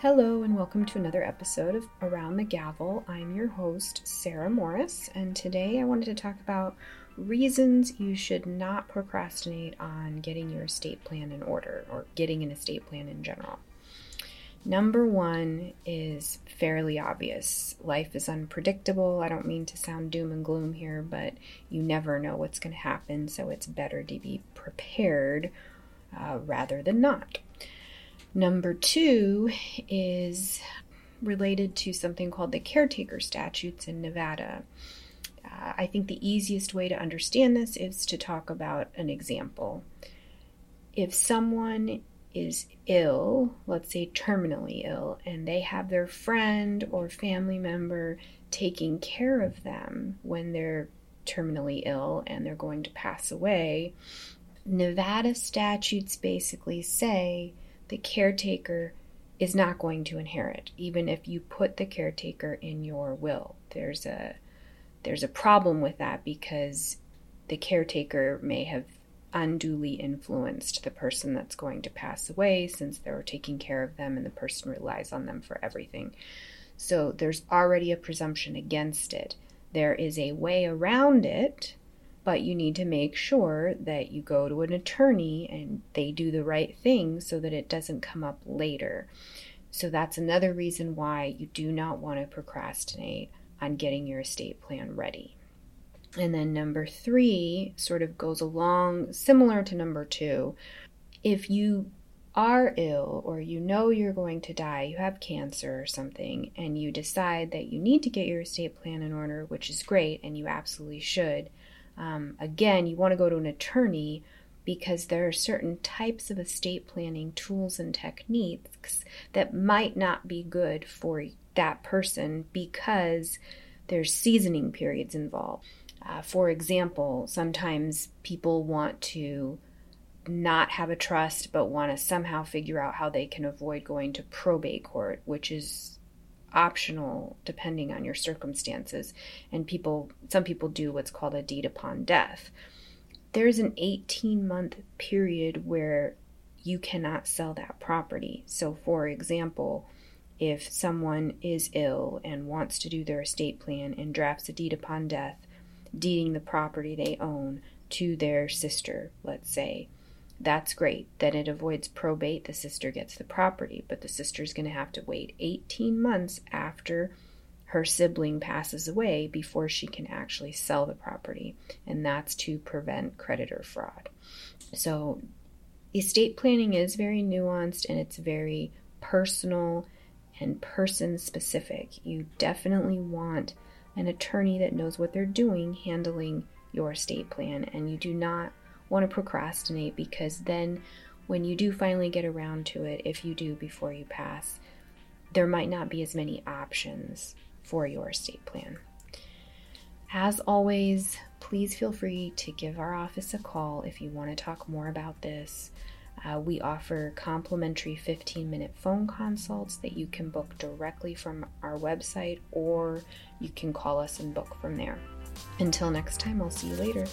Hello, and welcome to another episode of Around the Gavel. I'm your host, Sarah Morris, and today I wanted to talk about reasons you should not procrastinate on getting your estate plan in order or getting an estate plan in general. Number one is fairly obvious. Life is unpredictable. I don't mean to sound doom and gloom here, but you never know what's going to happen, so it's better to be prepared uh, rather than not. Number two is related to something called the caretaker statutes in Nevada. Uh, I think the easiest way to understand this is to talk about an example. If someone is ill, let's say terminally ill, and they have their friend or family member taking care of them when they're terminally ill and they're going to pass away, Nevada statutes basically say the caretaker is not going to inherit, even if you put the caretaker in your will. There's a there's a problem with that because the caretaker may have unduly influenced the person that's going to pass away since they're taking care of them and the person relies on them for everything. So there's already a presumption against it. There is a way around it but you need to make sure that you go to an attorney and they do the right thing so that it doesn't come up later. So that's another reason why you do not want to procrastinate on getting your estate plan ready. And then number three sort of goes along similar to number two. If you are ill or you know you're going to die, you have cancer or something, and you decide that you need to get your estate plan in order, which is great and you absolutely should, um, again, you want to go to an attorney because there are certain types of estate planning tools and techniques that might not be good for that person because there's seasoning periods involved. Uh, for example, sometimes people want to not have a trust but want to somehow figure out how they can avoid going to probate court, which is optional depending on your circumstances. And people, some people do what's called a deed upon death. There's an 18 month period where you cannot sell that property. So, for example, if someone is ill and wants to do their estate plan and drafts a deed upon death, deeding the property they own to their sister, let's say, that's great. Then it avoids probate. The sister gets the property, but the sister's going to have to wait 18 months after her sibling passes away before she can actually sell the property, and that's to prevent creditor fraud. So, estate planning is very nuanced and it's very personal and person specific. You definitely want an attorney that knows what they're doing handling your estate plan, and you do not want to procrastinate because then when you do finally get around to it, if you do before you pass, there might not be as many options for your estate plan. As always, please feel free to give our office a call if you want to talk more about this. Uh, we offer complimentary 15 minute phone consults that you can book directly from our website or you can call us and book from there. Until next time, I'll see you later.